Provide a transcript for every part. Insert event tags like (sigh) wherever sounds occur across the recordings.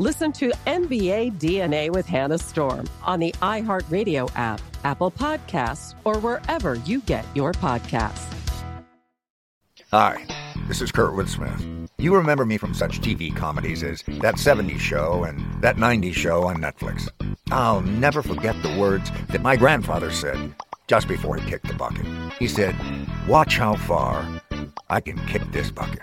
Listen to NBA DNA with Hannah Storm on the iHeartRadio app, Apple Podcasts, or wherever you get your podcasts. Hi, this is Kurtwood Smith. You remember me from such TV comedies as That 70s Show and That 90s Show on Netflix. I'll never forget the words that my grandfather said just before he kicked the bucket. He said, Watch how far I can kick this bucket.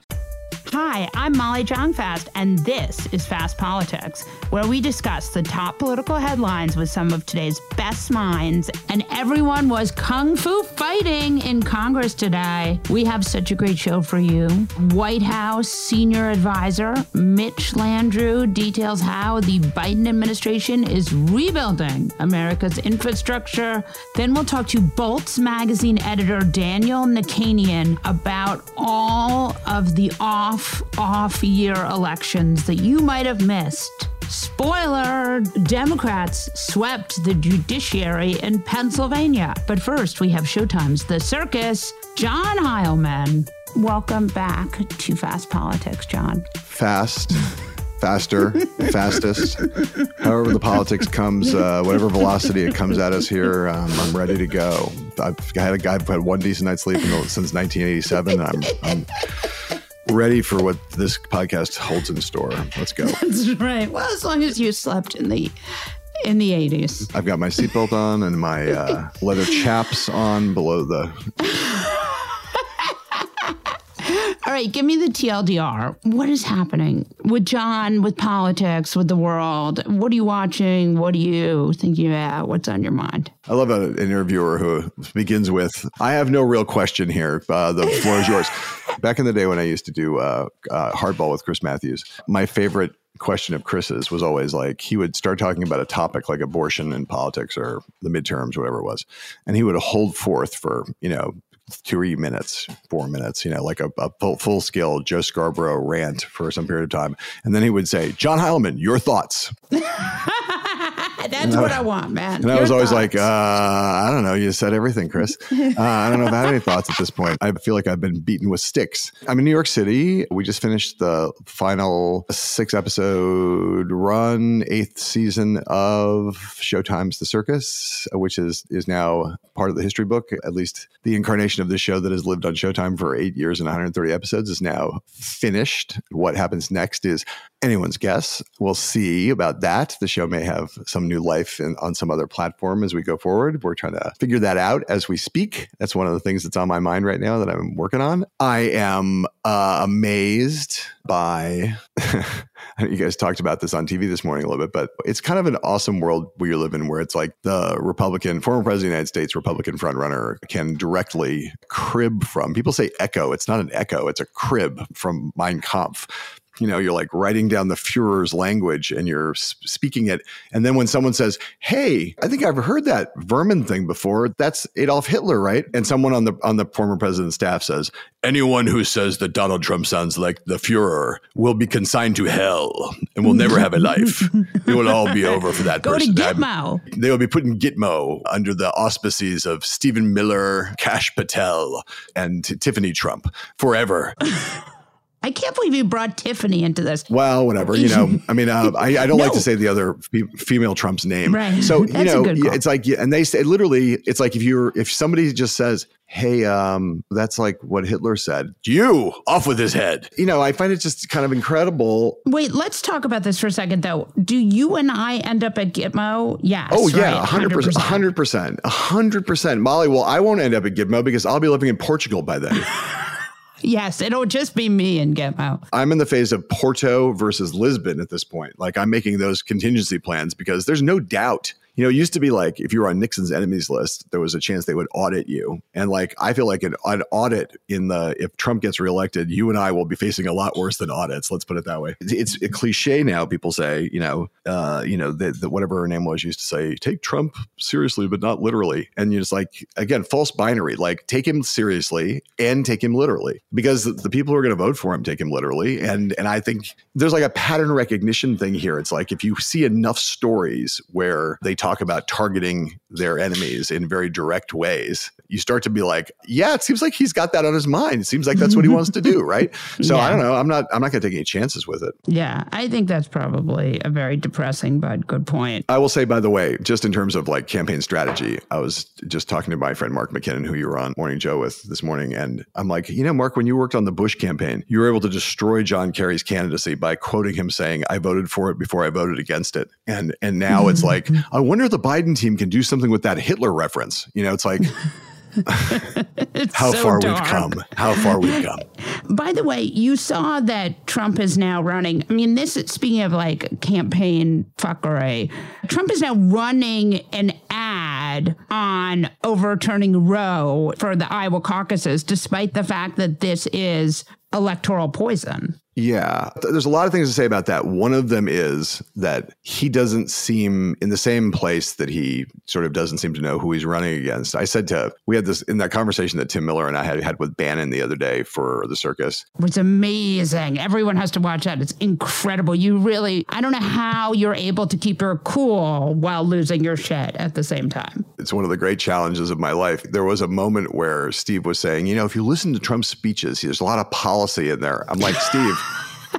Hi, I'm Molly Jong-Fast, and this is Fast Politics, where we discuss the top political headlines with some of today's best minds. And everyone was kung fu fighting in Congress today. We have such a great show for you. White House senior advisor Mitch Landrieu details how the Biden administration is rebuilding America's infrastructure. Then we'll talk to Bolts magazine editor Daniel Nichanian about all of the off off year elections that you might have missed. Spoiler Democrats swept the judiciary in Pennsylvania. But first, we have Showtime's The Circus, John Heilemann. Welcome back to Fast Politics, John. Fast. Faster, (laughs) fastest, however the politics comes, uh, whatever velocity it comes at us here, um, I'm ready to go. I've had a guy I've had one decent night's sleep since 1987. I'm, I'm ready for what this podcast holds in store. Let's go. (laughs) That's right. Well, as long as you slept in the in the 80s. I've got my seatbelt on and my uh, leather chaps on below the (laughs) (laughs) All right, give me the TLDR. What is happening with John, with politics, with the world? What are you watching? What are you thinking about? What's on your mind? I love an interviewer who begins with, I have no real question here. Uh, the floor is yours. (laughs) Back in the day when I used to do uh, uh, hardball with Chris Matthews, my favorite question of Chris's was always like he would start talking about a topic like abortion and politics or the midterms, whatever it was, and he would hold forth for you know three minutes, four minutes, you know, like a, a full, scale Joe Scarborough rant for some period of time. And then he would say, John Heilemann, your thoughts. (laughs) That's what I want, man. And Your I was always thoughts. like, uh, I don't know. You said everything, Chris. (laughs) Uh, I don't know if I have any thoughts at this point. I feel like I've been beaten with sticks. I'm in New York City. We just finished the final six episode run, eighth season of Showtime's The Circus, which is is now part of the history book. At least the incarnation of this show that has lived on Showtime for eight years and 130 episodes is now finished. What happens next is anyone's guess. We'll see about that. The show may have some new life in, on some other platform as we go forward. We're trying to figure that out as we speak. That's one of the things that's on my mind right now that I'm working on. I am uh, amazed by (laughs) you guys talked about this on TV this morning a little bit, but it's kind of an awesome world we live in where it's like the Republican, former president of the United States, Republican frontrunner can directly crib from. People say echo. It's not an echo, it's a crib from Mein Kampf you know you're like writing down the Führer's language and you're speaking it. And then when someone says hey I think I've heard that vermin thing before. That's Adolf Hitler right? And someone on the on the former president's staff says anyone who says that Donald Trump sounds like the Führer will be consigned to hell and will never have a life. It will all be over for that Go person. To Gitmo. they will be put in Gitmo under the auspices of Stephen Miller Kash Patel and Tiffany Trump forever I can't believe you brought Tiffany into this. Well, whatever. You know, I mean, uh, I, I don't no. (laughs) like to say the other fe- female Trump's name. Right. So (laughs) you know, it's like, and they say literally, it's like if you're if somebody just says, "Hey, um, that's like what Hitler said," you off with his head. You know, I find it just kind of incredible. Wait, let's talk about this for a second, though. Do you and I end up at Gitmo? Yes. Oh yeah, hundred percent, hundred percent, hundred percent. Molly, well, I won't end up at Gitmo because I'll be living in Portugal by then. (laughs) Yes, it'll just be me and Gitmo. I'm in the phase of Porto versus Lisbon at this point. Like I'm making those contingency plans because there's no doubt you know, it used to be like if you were on Nixon's enemies list, there was a chance they would audit you. And like, I feel like an, an, audit in the, if Trump gets reelected, you and I will be facing a lot worse than audits. Let's put it that way. It's, it's a cliche now. People say, you know, uh, you know, that whatever her name was used to say, take Trump seriously, but not literally. And you're just like, again, false binary, like take him seriously and take him literally because the, the people who are going to vote for him take him literally. And, and I think there's like a pattern recognition thing here. It's like, if you see enough stories where they talk about targeting their enemies in very direct ways, you start to be like, yeah, it seems like he's got that on his mind. It seems like that's what he wants to do, (laughs) right? So yeah. I don't know. I'm not. I'm not going to take any chances with it. Yeah, I think that's probably a very depressing but good point. I will say, by the way, just in terms of like campaign strategy, I was just talking to my friend Mark McKinnon, who you were on Morning Joe with this morning, and I'm like, you know, Mark, when you worked on the Bush campaign, you were able to destroy John Kerry's candidacy by quoting him saying, "I voted for it before I voted against it," and and now it's (laughs) like, I wonder if the Biden team can do something with that Hitler reference. You know, it's like. (laughs) How so far dark. we've come. How far we've come. (laughs) By the way, you saw that Trump is now running. I mean, this is speaking of like campaign fuckery, Trump is now running an ad on overturning Roe for the Iowa caucuses, despite the fact that this is electoral poison. Yeah, there's a lot of things to say about that. One of them is that he doesn't seem in the same place that he sort of doesn't seem to know who he's running against. I said to, we had this in that conversation that Tim Miller and I had had with Bannon the other day for the circus. It's amazing. Everyone has to watch that. It's incredible. You really, I don't know how you're able to keep your cool while losing your shit at the same time. It's one of the great challenges of my life. There was a moment where Steve was saying, you know, if you listen to Trump's speeches, there's a lot of policy in there. I'm like, Steve,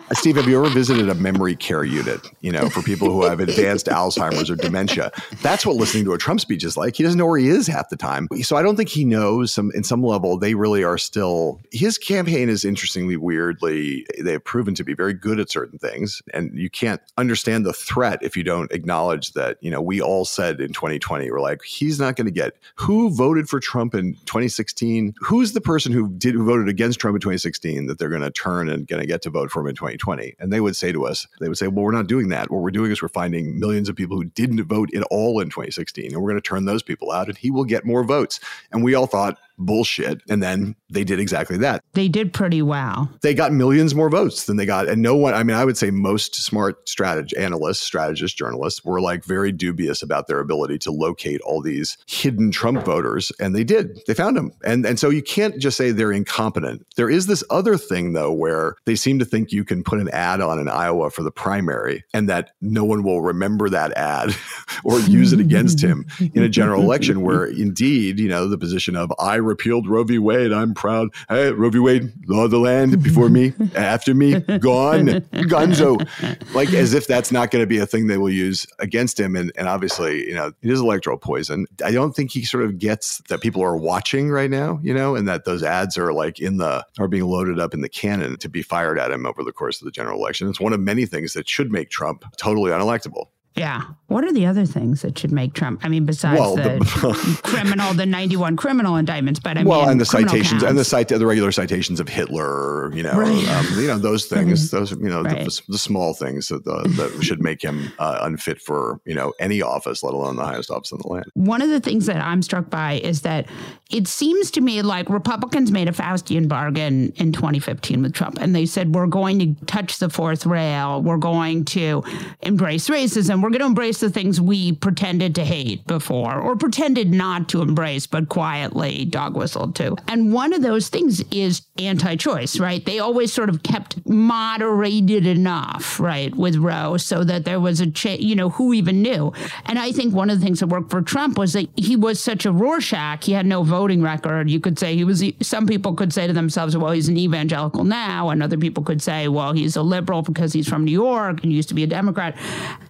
(laughs) Steve, have you ever visited a memory care unit? You know, for people who have advanced Alzheimer's or dementia, that's what listening to a Trump speech is like. He doesn't know where he is half the time. So I don't think he knows. Some in some level, they really are still. His campaign is interestingly, weirdly, they have proven to be very good at certain things, and you can't understand the threat if you don't acknowledge that. You know, we all said in 2020, we're like, he's not going to get. Who voted for Trump in 2016? Who's the person who did who voted against Trump in 2016 that they're going to turn and going to get to vote for him in 2020. And they would say to us, they would say, well, we're not doing that. What we're doing is we're finding millions of people who didn't vote at all in 2016, and we're going to turn those people out, and he will get more votes. And we all thought, bullshit. And then they did exactly that. They did pretty well. They got millions more votes than they got. And no one, I mean, I would say most smart strategy analysts, strategists, journalists were like very dubious about their ability to locate all these hidden Trump voters. And they did. They found them. And and so you can't just say they're incompetent. There is this other thing though where they seem to think you can put an ad on in Iowa for the primary and that no one will remember that ad (laughs) or use it against him in a general election where (laughs) indeed, you know, the position of I repealed Roe v. Wade. I'm proud. Hey, Roe v. Wade, law of the land, before me, (laughs) after me, gone, gonzo. Like as if that's not going to be a thing they will use against him. And, and obviously, you know, it is electoral poison. I don't think he sort of gets that people are watching right now, you know, and that those ads are like in the, are being loaded up in the cannon to be fired at him over the course of the general election. It's one of many things that should make Trump totally unelectable. Yeah. What are the other things that should make Trump? I mean, besides well, the, the (laughs) criminal, the ninety-one criminal indictments, but I well, mean, and the citations counts. and the cite the regular citations of Hitler, you know, right. um, you know those (laughs) things, those you know right. the, the, small things that, uh, that should make him uh, unfit for you know any office, let alone the highest office in the land. One of the things that I'm struck by is that it seems to me like Republicans made a Faustian bargain in 2015 with Trump, and they said we're going to touch the fourth rail, we're going to embrace racism, we're going to embrace the things we pretended to hate before or pretended not to embrace, but quietly dog whistled to. And one of those things is anti choice, right? They always sort of kept moderated enough, right, with Roe so that there was a, cha- you know, who even knew? And I think one of the things that worked for Trump was that he was such a Rorschach. He had no voting record. You could say he was, some people could say to themselves, well, he's an evangelical now. And other people could say, well, he's a liberal because he's from New York and used to be a Democrat.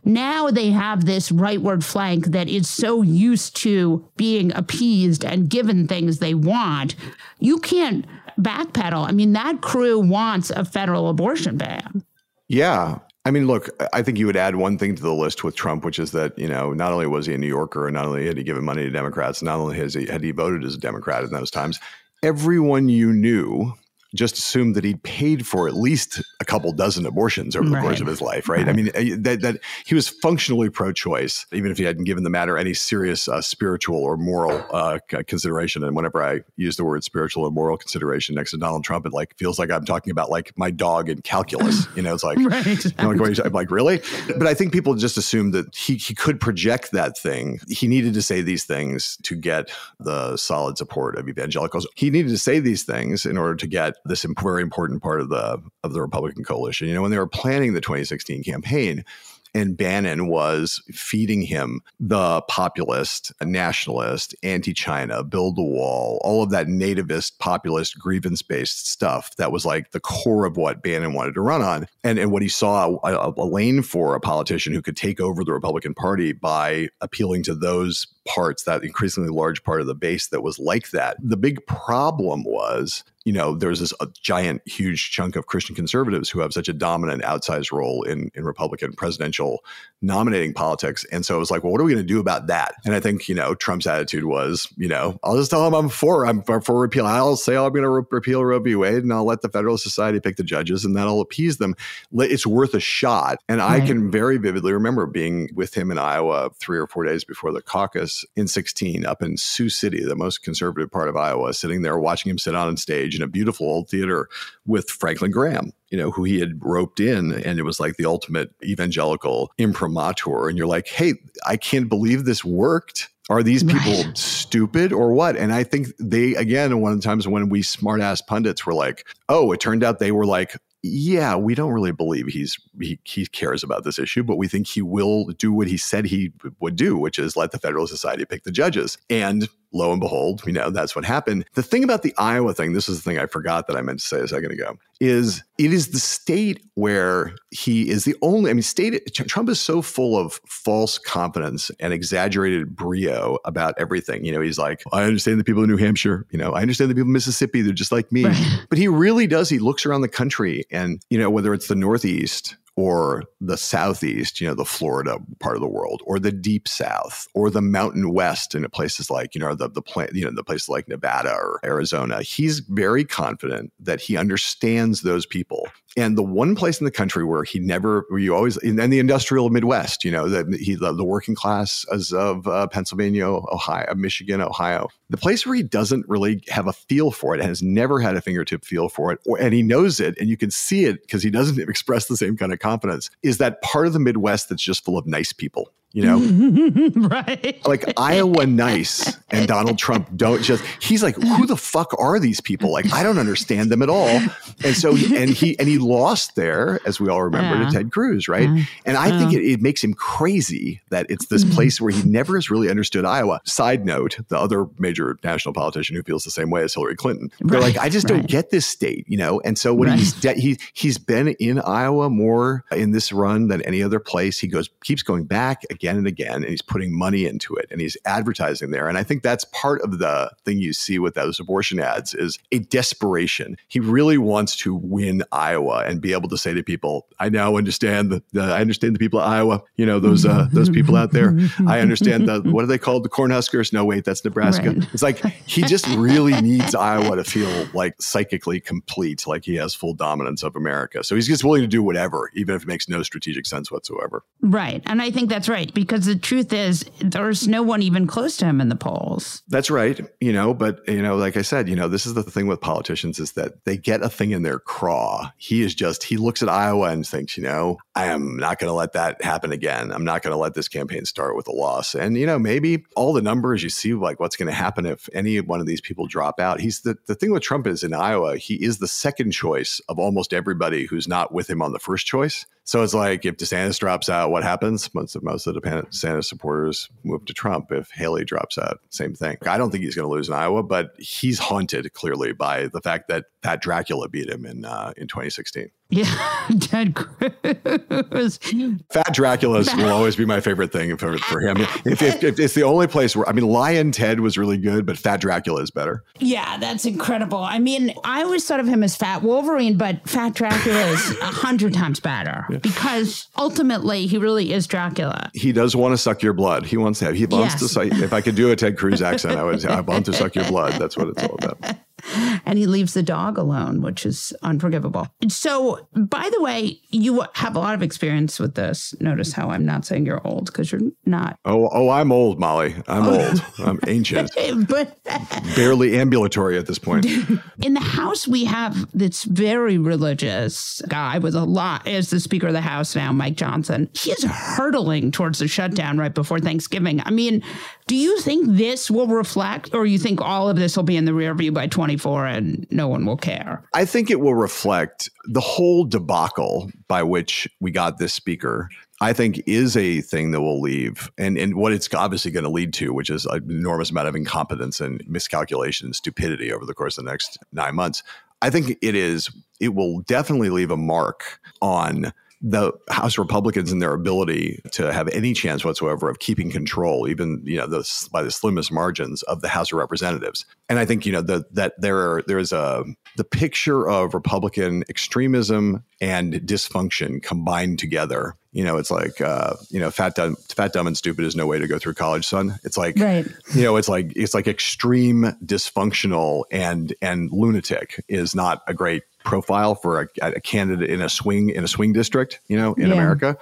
Now they have this rightward flank that is so used to being appeased and given things they want. You can't backpedal. I mean, that crew wants a federal abortion ban. Yeah. I mean, look, I think you would add one thing to the list with Trump, which is that, you know, not only was he a New Yorker and not only had he given money to Democrats, not only has he, had he voted as a Democrat in those times, everyone you knew just assumed that he'd paid for at least a couple dozen abortions over the right. course of his life, right? right? I mean, uh, that, that he was functionally pro-choice, even if he hadn't given the matter any serious uh, spiritual or moral uh, consideration. And whenever I use the word spiritual or moral consideration next to Donald Trump, it like feels like I'm talking about like my dog in calculus. (laughs) You know, it's like, right. you know, like, I'm like, really? But I think people just assumed that he he could project that thing. He needed to say these things to get the solid support of evangelicals. He needed to say these things in order to get this very important part of the of the Republican coalition. You know, when they were planning the 2016 campaign, and Bannon was feeding him the populist, nationalist, anti China, build the wall, all of that nativist, populist, grievance based stuff that was like the core of what Bannon wanted to run on. And, and what he saw a, a lane for a politician who could take over the Republican Party by appealing to those parts, that increasingly large part of the base that was like that. The big problem was you know, there's this uh, giant, huge chunk of Christian conservatives who have such a dominant, outsized role in in Republican presidential nominating politics. And so it was like, well, what are we going to do about that? And I think you know, Trump's attitude was, you know, I'll just tell him I'm for I'm for, for repeal. I'll say I'm going to re- repeal Roe v. Wade, and I'll let the Federalist Society pick the judges, and that'll appease them. It's worth a shot. And right. I can very vividly remember being with him in Iowa three or four days before the caucus in 16, up in Sioux City, the most conservative part of Iowa, sitting there watching him sit on stage stage in a beautiful old theater with Franklin Graham, you know, who he had roped in. And it was like the ultimate evangelical imprimatur. And you're like, hey, I can't believe this worked. Are these people right. stupid or what? And I think they, again, one of the times when we smartass pundits were like, oh, it turned out they were like, yeah, we don't really believe he's he, he cares about this issue, but we think he will do what he said he would do, which is let the Federalist Society pick the judges. And lo and behold, you know, that's what happened. The thing about the Iowa thing, this is the thing I forgot that I meant to say a second ago, is it is the state where he is the only, I mean, state, Trump is so full of false confidence and exaggerated brio about everything. You know, he's like, I understand the people in New Hampshire, you know, I understand the people in Mississippi, they're just like me. Right. But he really does, he looks around the country and, you know, whether it's the Northeast or the southeast, you know, the Florida part of the world, or the deep south, or the mountain west in places like, you know, the the plant, you know, the places like Nevada or Arizona. He's very confident that he understands those people. And the one place in the country where he never, where you always, and the industrial Midwest, you know, the, he, the, the working class as of uh, Pennsylvania, Ohio, Michigan, Ohio, the place where he doesn't really have a feel for it has never had a fingertip feel for it, or, and he knows it, and you can see it because he doesn't (laughs) express the same kind of confidence, is that part of the Midwest that's just full of nice people you know (laughs) right like iowa nice and donald trump don't just he's like who the fuck are these people like i don't understand them at all and so and he and he lost there as we all remember yeah. to ted cruz right yeah. and i yeah. think it, it, makes him crazy that it's this mm-hmm. place where he never has really understood iowa side note the other major national politician who feels the same way as hillary clinton they're right. like i just right. don't get this state you know and so when right. he's de- he, he's been in iowa more in this run than any other place he goes keeps going back again and again, and he's putting money into it and he's advertising there. And I think that's part of the thing you see with those abortion ads is a desperation. He really wants to win Iowa and be able to say to people, I now understand the, the I understand the people of Iowa, you know, those uh, those people out there. I understand the what are they called? The Cornhuskers? No, wait, that's Nebraska. Right. It's like he just really needs Iowa to feel like psychically complete, like he has full dominance of America. So he's just willing to do whatever, even if it makes no strategic sense whatsoever. Right. And I think that's right because the truth is there's no one even close to him in the polls. That's right. You know, but you know, like I said, you know, this is the thing with politicians is that they get a thing in their craw. He is just he looks at Iowa and thinks, you know, I am not going to let that happen again. I'm not going to let this campaign start with a loss. And you know, maybe all the numbers you see like what's going to happen if any one of these people drop out. He's the the thing with Trump is in Iowa, he is the second choice of almost everybody who's not with him on the first choice. So it's like if DeSantis drops out, what happens? Most of most of the DeSantis supporters move to Trump. If Haley drops out, same thing. I don't think he's going to lose in Iowa, but he's haunted clearly by the fact that Fat Dracula beat him in uh, in 2016. Yeah, (laughs) Ted Cruz. Fat Draculas will always be my favorite thing for, for him. If, if, if, it's the only place where, I mean, Lion Ted was really good, but Fat Dracula is better. Yeah, that's incredible. I mean, I always thought of him as Fat Wolverine, but Fat Dracula is a hundred times better yeah. because ultimately he really is Dracula. He does want to suck your blood. He wants to have, he wants yes. to say, if I could do a Ted Cruz accent, I would say, I want to suck your blood. That's what it's all about. (laughs) and he leaves the dog alone, which is unforgivable. So, by the way, you have a lot of experience with this. Notice how I'm not saying you're old because you're not. Oh, oh, I'm old, Molly. I'm oh. old. I'm ancient, (laughs) but (laughs) barely ambulatory at this point. (laughs) In the House, we have this very religious guy with a lot as the Speaker of the House now, Mike Johnson. He is hurtling towards the shutdown right before Thanksgiving. I mean, do you think this will reflect, or you think all of this will be in the rear view by 24 and no one will care? I think it will reflect the whole debacle by which we got this speaker. I think is a thing that will leave, and and what it's obviously going to lead to, which is an enormous amount of incompetence and miscalculation and stupidity over the course of the next nine months. I think it is. It will definitely leave a mark on the House Republicans and their ability to have any chance whatsoever of keeping control, even you know the, by the slimmest margins of the House of Representatives. And I think you know the, that there are, there is a the picture of Republican extremism and dysfunction combined together. You know, it's like uh, you know, fat dumb, fat dumb and stupid is no way to go through college, son. It's like right. you know, it's like it's like extreme dysfunctional and and lunatic is not a great profile for a, a, candidate in a swing in a swing district, you know, in yeah. America.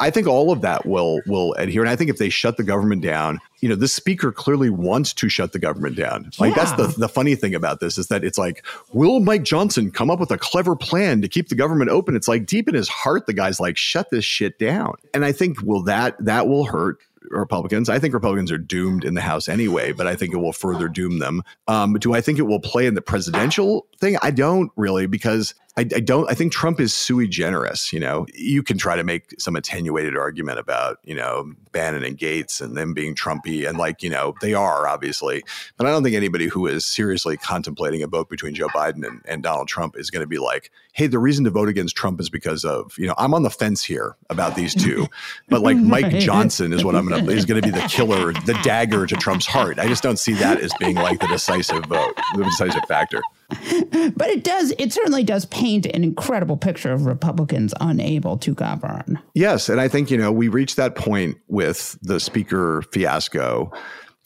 I think all of that will will adhere. And I think if they shut the government down, you know, this speaker clearly wants to shut the government down. Like yeah. that's the the funny thing about this is that it's like, will Mike Johnson come up with a clever plan to keep the government open? It's like deep in his heart, the guy's like, shut this shit down. And I think will that that will hurt Republicans. I think Republicans are doomed in the House anyway, but I think it will further doom them. Um, do I think it will play in the presidential thing? I don't really because I, I, don't. I think Trump is sui generis. You know, you can try to make some attenuated argument about you know Bannon and Gaetz and them being Trumpy, and like you know they are obviously, but I don't think anybody who is seriously contemplating a vote between Joe Biden and, and Donald Trump is going to be like, hey, the reason to vote against Trump is because of you know I'm on the fence here about these two, but like (laughs) Mike Johnson is what I'm going to is going to be the killer, the dagger to Trump's heart. I just don't see that as being like the decisive vote, the decisive factor. (laughs) but it does, it certainly does paint an incredible picture of Republicans unable to govern. Yes. And I think, you know, we reached that point with the speaker fiasco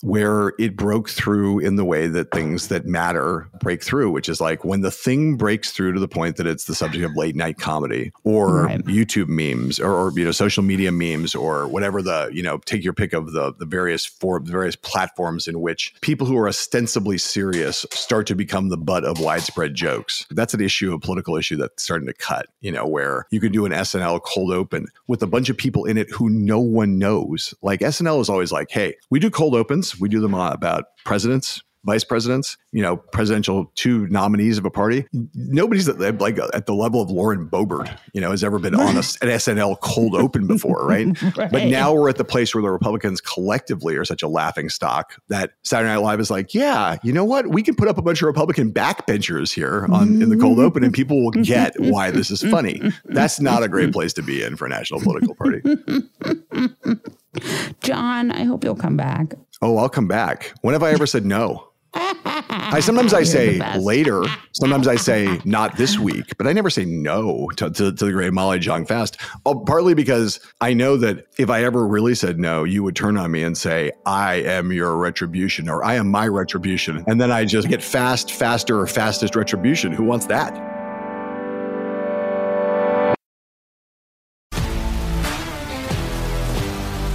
where it broke through in the way that things that matter break through, which is like when the thing breaks through to the point that it's the subject of late night comedy or right. YouTube memes or, or, you know social media memes or whatever the you know take your pick of the the various for the various platforms in which people who are ostensibly serious start to become the butt of widespread jokes. That's an issue, a political issue that's starting to cut. You know where you could do an SNL cold open with a bunch of people in it who no one knows. Like SNL is always like, hey, we do cold opens we do them about presidents, vice presidents, you know, presidential two nominees of a party. Nobody's at, like at the level of Lauren Boebert, you know, has ever been on a, an SNL cold open before, right? (laughs) right? But now we're at the place where the Republicans collectively are such a laughing stock that Saturday Night Live is like, yeah, you know what? We can put up a bunch of Republican backbenchers here on in the cold open, and people will get why this is funny. That's not a great place to be in for a national political party. (laughs) John, I hope you'll come back. Oh, I'll come back. When have I ever said no? I sometimes I say later. Sometimes I say not this week, but I never say no to, to, to the great Molly Jong Fast. Oh, partly because I know that if I ever really said no, you would turn on me and say, I am your retribution or I am my retribution. And then I just get fast, faster, or fastest retribution. Who wants that?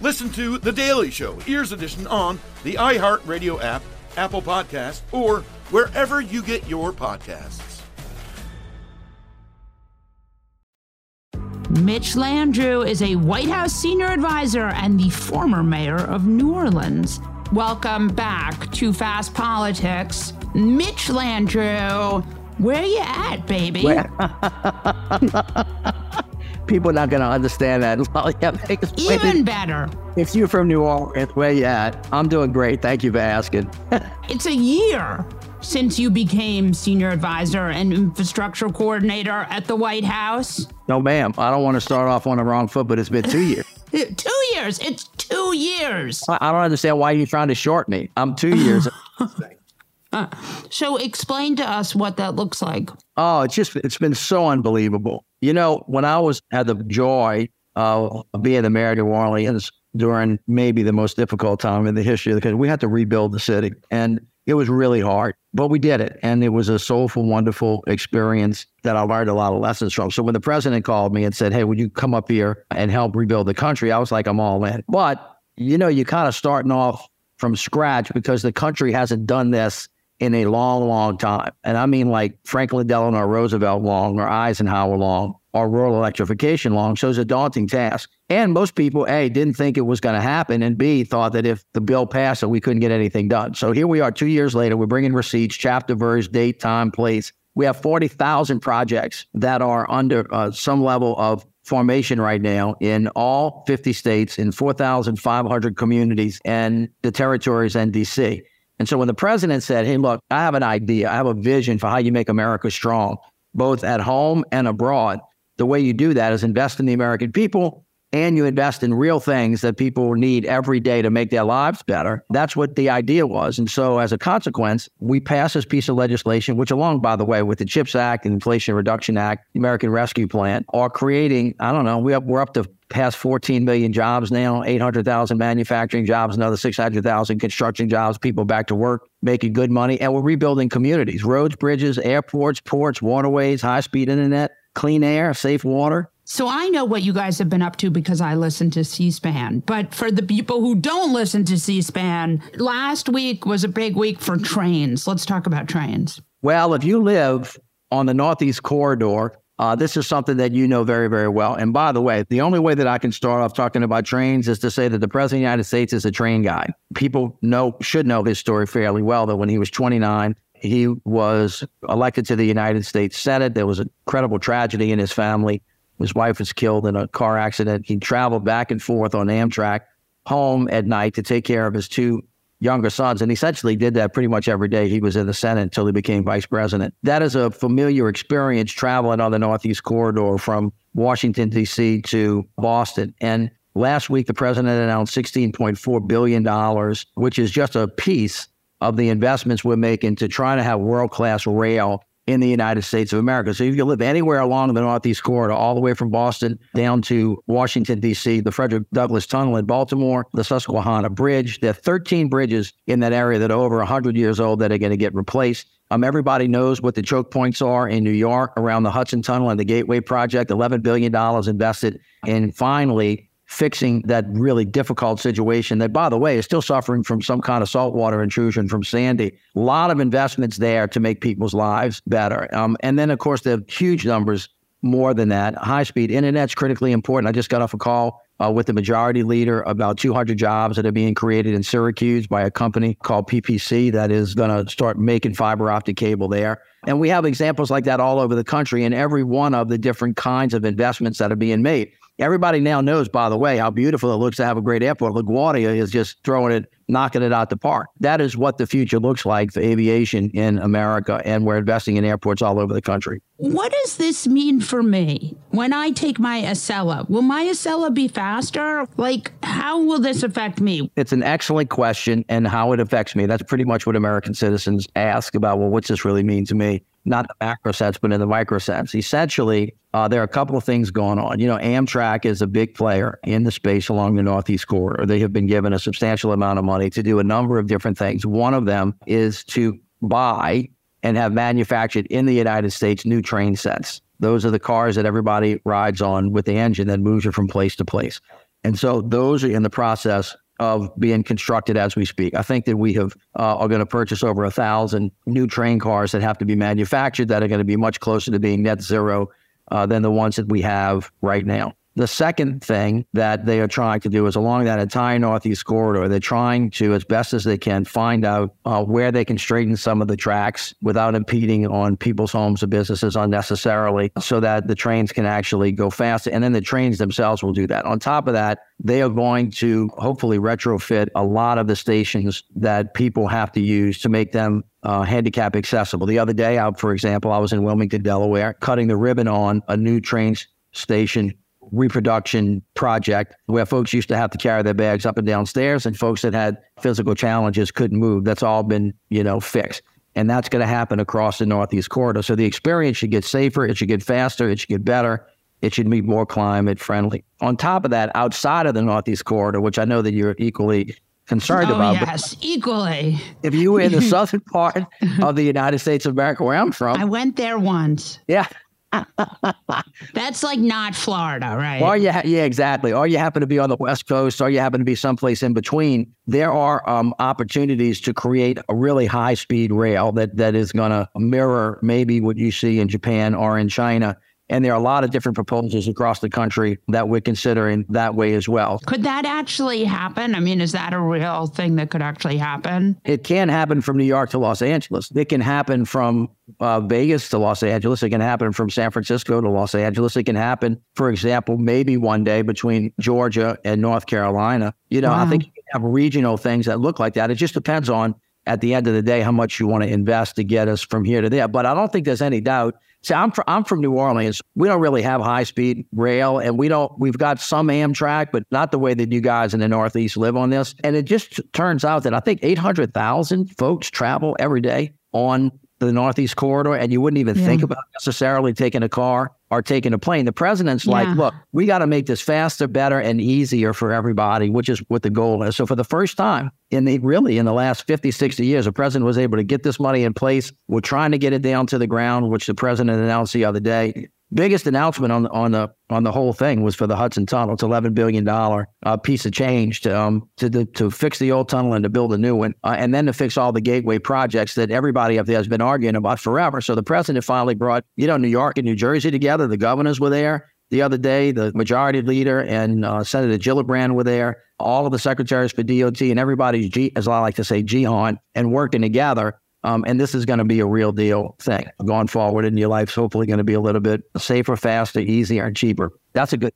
Listen to The Daily Show, Ears Edition, on the iHeartRadio app, Apple Podcast, or wherever you get your podcasts. Mitch Landrieu is a White House senior advisor and the former mayor of New Orleans. Welcome back to Fast Politics. Mitch Landrieu, where you at, baby? (laughs) people are not going to understand that. (laughs) Even better. If you're from New Orleans, where you at? I'm doing great. Thank you for asking. (laughs) it's a year since you became senior advisor and infrastructure coordinator at the White House. No, ma'am. I don't want to start off on the wrong foot, but it's been two years. (laughs) two years. It's two years. I, I don't understand why you're trying to short me. I'm two years. Uh, so explain to us what that looks like. Oh, it's just it's been so unbelievable. You know, when I was had the joy of being the mayor of New Orleans during maybe the most difficult time in the history of the country, we had to rebuild the city and it was really hard, but we did it. And it was a soulful, wonderful experience that I learned a lot of lessons from. So when the president called me and said, Hey, would you come up here and help rebuild the country? I was like, I'm all in. But, you know, you're kind of starting off from scratch because the country hasn't done this in a long, long time. And I mean like Franklin Delano Roosevelt long or Eisenhower long or rural electrification long. So it's a daunting task. And most people, A, didn't think it was going to happen, and B, thought that if the bill passed, that we couldn't get anything done. So here we are two years later. We're bringing receipts, chapter, verse, date, time, place. We have 40,000 projects that are under uh, some level of formation right now in all 50 states, in 4,500 communities, and the territories and DC. And so when the president said, Hey, look, I have an idea, I have a vision for how you make America strong, both at home and abroad, the way you do that is invest in the American people and you invest in real things that people need every day to make their lives better. That's what the idea was. And so, as a consequence, we passed this piece of legislation, which, along, by the way, with the CHIPS Act, the Inflation Reduction Act, the American Rescue Plan, are creating, I don't know, we we're up to past 14 million jobs now, 800,000 manufacturing jobs, another 600,000 construction jobs, people back to work, making good money. And we're rebuilding communities, roads, bridges, airports, ports, waterways, high speed internet, clean air, safe water. So I know what you guys have been up to because I listen to C SPAN. But for the people who don't listen to C SPAN, last week was a big week for trains. Let's talk about trains. Well, if you live on the Northeast Corridor, uh, this is something that you know very, very well. And by the way, the only way that I can start off talking about trains is to say that the President of the United States is a train guy. People know should know his story fairly well that when he was 29, he was elected to the United States Senate. There was a incredible tragedy in his family. His wife was killed in a car accident. He traveled back and forth on Amtrak home at night to take care of his two younger sons and essentially did that pretty much every day he was in the Senate until he became vice president. That is a familiar experience traveling on the Northeast Corridor from Washington, D.C. to Boston. And last week, the president announced $16.4 billion, which is just a piece of the investments we're making to try to have world class rail in the United States of America. So if you live anywhere along the Northeast Corridor, all the way from Boston down to Washington, D.C., the Frederick Douglass Tunnel in Baltimore, the Susquehanna Bridge, there are 13 bridges in that area that are over 100 years old that are going to get replaced. Um, everybody knows what the choke points are in New York around the Hudson Tunnel and the Gateway Project, $11 billion invested And finally fixing that really difficult situation that, by the way, is still suffering from some kind of saltwater intrusion from Sandy. A lot of investments there to make people's lives better. Um, and then, of course, the huge numbers more than that. High speed internet's critically important. I just got off a call uh, with the majority leader about 200 jobs that are being created in Syracuse by a company called PPC that is going to start making fiber optic cable there. And we have examples like that all over the country in every one of the different kinds of investments that are being made. Everybody now knows, by the way, how beautiful it looks to have a great airport. LaGuardia is just throwing it, knocking it out the park. That is what the future looks like for aviation in America, and we're investing in airports all over the country. What does this mean for me when I take my Acela? Will my Acela be faster? Like, how will this affect me? It's an excellent question, and how it affects me. That's pretty much what American citizens ask about. Well, what's this really mean to me? Not the macro sense, but in the micro sense. Essentially, uh, there are a couple of things going on. You know, Amtrak is a big player in the space along the Northeast Corridor. They have been given a substantial amount of money to do a number of different things. One of them is to buy and have manufactured in the United States new train sets. Those are the cars that everybody rides on with the engine that moves you from place to place. And so those are in the process of being constructed as we speak. I think that we have uh, are going to purchase over a thousand new train cars that have to be manufactured that are going to be much closer to being net zero uh, than the ones that we have right now. The second thing that they are trying to do is along that entire Northeast corridor, they're trying to, as best as they can, find out uh, where they can straighten some of the tracks without impeding on people's homes or businesses unnecessarily so that the trains can actually go faster. And then the trains themselves will do that. On top of that, they are going to hopefully retrofit a lot of the stations that people have to use to make them uh, handicap accessible. The other day, out for example, I was in Wilmington, Delaware, cutting the ribbon on a new train station reproduction project where folks used to have to carry their bags up and down stairs and folks that had physical challenges couldn't move. That's all been, you know, fixed. And that's going to happen across the Northeast corridor. So the experience should get safer, it should get faster, it should get better, it should be more climate friendly. On top of that, outside of the Northeast corridor, which I know that you're equally concerned oh, about. Yes, equally. If you were in the (laughs) southern part of the United States of America, where I'm from, I went there once. Yeah, That's like not Florida, right? Or you ha- yeah, exactly. Or you happen to be on the West Coast, or you happen to be someplace in between. There are um, opportunities to create a really high speed rail that that is going to mirror maybe what you see in Japan or in China. And there are a lot of different proposals across the country that we're considering that way as well. Could that actually happen? I mean, is that a real thing that could actually happen? It can happen from New York to Los Angeles. It can happen from uh, Vegas to Los Angeles. It can happen from San Francisco to Los Angeles. It can happen, for example, maybe one day between Georgia and North Carolina. You know, wow. I think you have regional things that look like that. It just depends on, at the end of the day, how much you want to invest to get us from here to there. But I don't think there's any doubt See, I'm from, I'm from New Orleans. We don't really have high speed rail, and we don't. We've got some Amtrak, but not the way that you guys in the Northeast live on this. And it just turns out that I think 800,000 folks travel every day on the Northeast corridor, and you wouldn't even yeah. think about necessarily taking a car or taking a plane. The president's yeah. like, look, we got to make this faster, better, and easier for everybody, which is what the goal is. So for the first time in the really in the last 50, 60 years, the president was able to get this money in place. We're trying to get it down to the ground, which the president announced the other day biggest announcement on on the on the whole thing was for the Hudson Tunnel. It's eleven billion dollar uh, piece of change to um to the, to fix the old tunnel and to build a new one, uh, and then to fix all the gateway projects that everybody up there has been arguing about forever. So the president finally brought you know New York and New Jersey together. The governors were there the other day. The majority leader and uh, Senator Gillibrand were there. All of the secretaries for DOT and everybody's G, as I like to say, G on and working together um, and this is going to be a real deal thing going forward in your life's hopefully going to be a little bit safer, faster, easier, and cheaper. That's a good.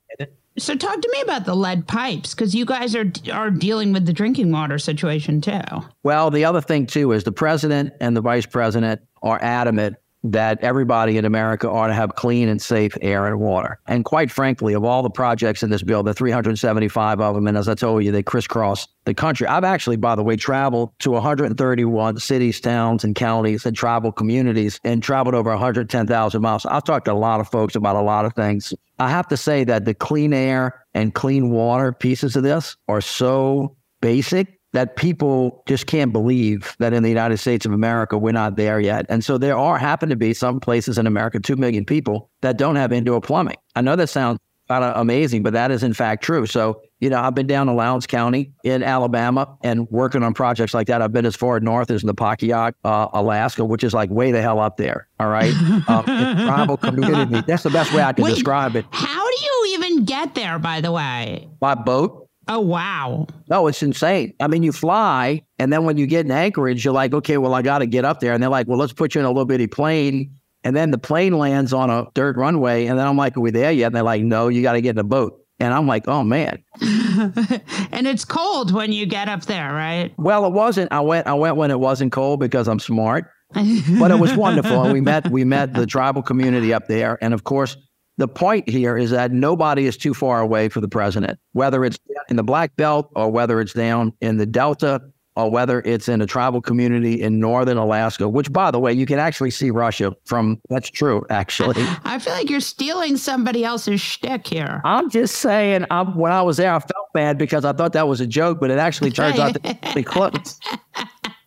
So talk to me about the lead pipes because you guys are are dealing with the drinking water situation too. Well, the other thing too is the president and the vice president are adamant that everybody in America ought to have clean and safe air and water. And quite frankly, of all the projects in this bill, the 375 of them, and as I told you, they crisscross the country. I've actually, by the way, traveled to 131 cities, towns, and counties and tribal communities and traveled over 110,000 miles. I've talked to a lot of folks about a lot of things. I have to say that the clean air and clean water pieces of this are so basic that people just can't believe that in the United States of America, we're not there yet. And so there are happen to be some places in America, 2 million people that don't have indoor plumbing. I know that sounds kind of amazing, but that is in fact true. So, you know, I've been down to Lowndes County in Alabama and working on projects like that. I've been as far north as Napakiak, uh, Alaska, which is like way the hell up there. All right. (laughs) um, tribal community. That's the best way I can Wait, describe it. How do you even get there, by the way? By boat. Oh, wow. No, it's insane. I mean, you fly, and then when you get in Anchorage, you're like, okay, well, I got to get up there. And they're like, well, let's put you in a little bitty plane. And then the plane lands on a dirt runway. And then I'm like, are we there yet? And they're like, no, you got to get in a boat. And I'm like, oh man. (laughs) and it's cold when you get up there, right? Well, it wasn't. I went I went when it wasn't cold because I'm smart. (laughs) but it was wonderful. And we met we met the tribal community up there. And of course, the point here is that nobody is too far away for the president, whether it's in the Black Belt or whether it's down in the Delta or whether it's in a tribal community in northern Alaska, which, by the way, you can actually see Russia from. That's true, actually. (laughs) I feel like you're stealing somebody else's shtick here. I'm just saying, I'm, when I was there, I felt bad because I thought that was a joke, but it actually turns out to be close. (laughs)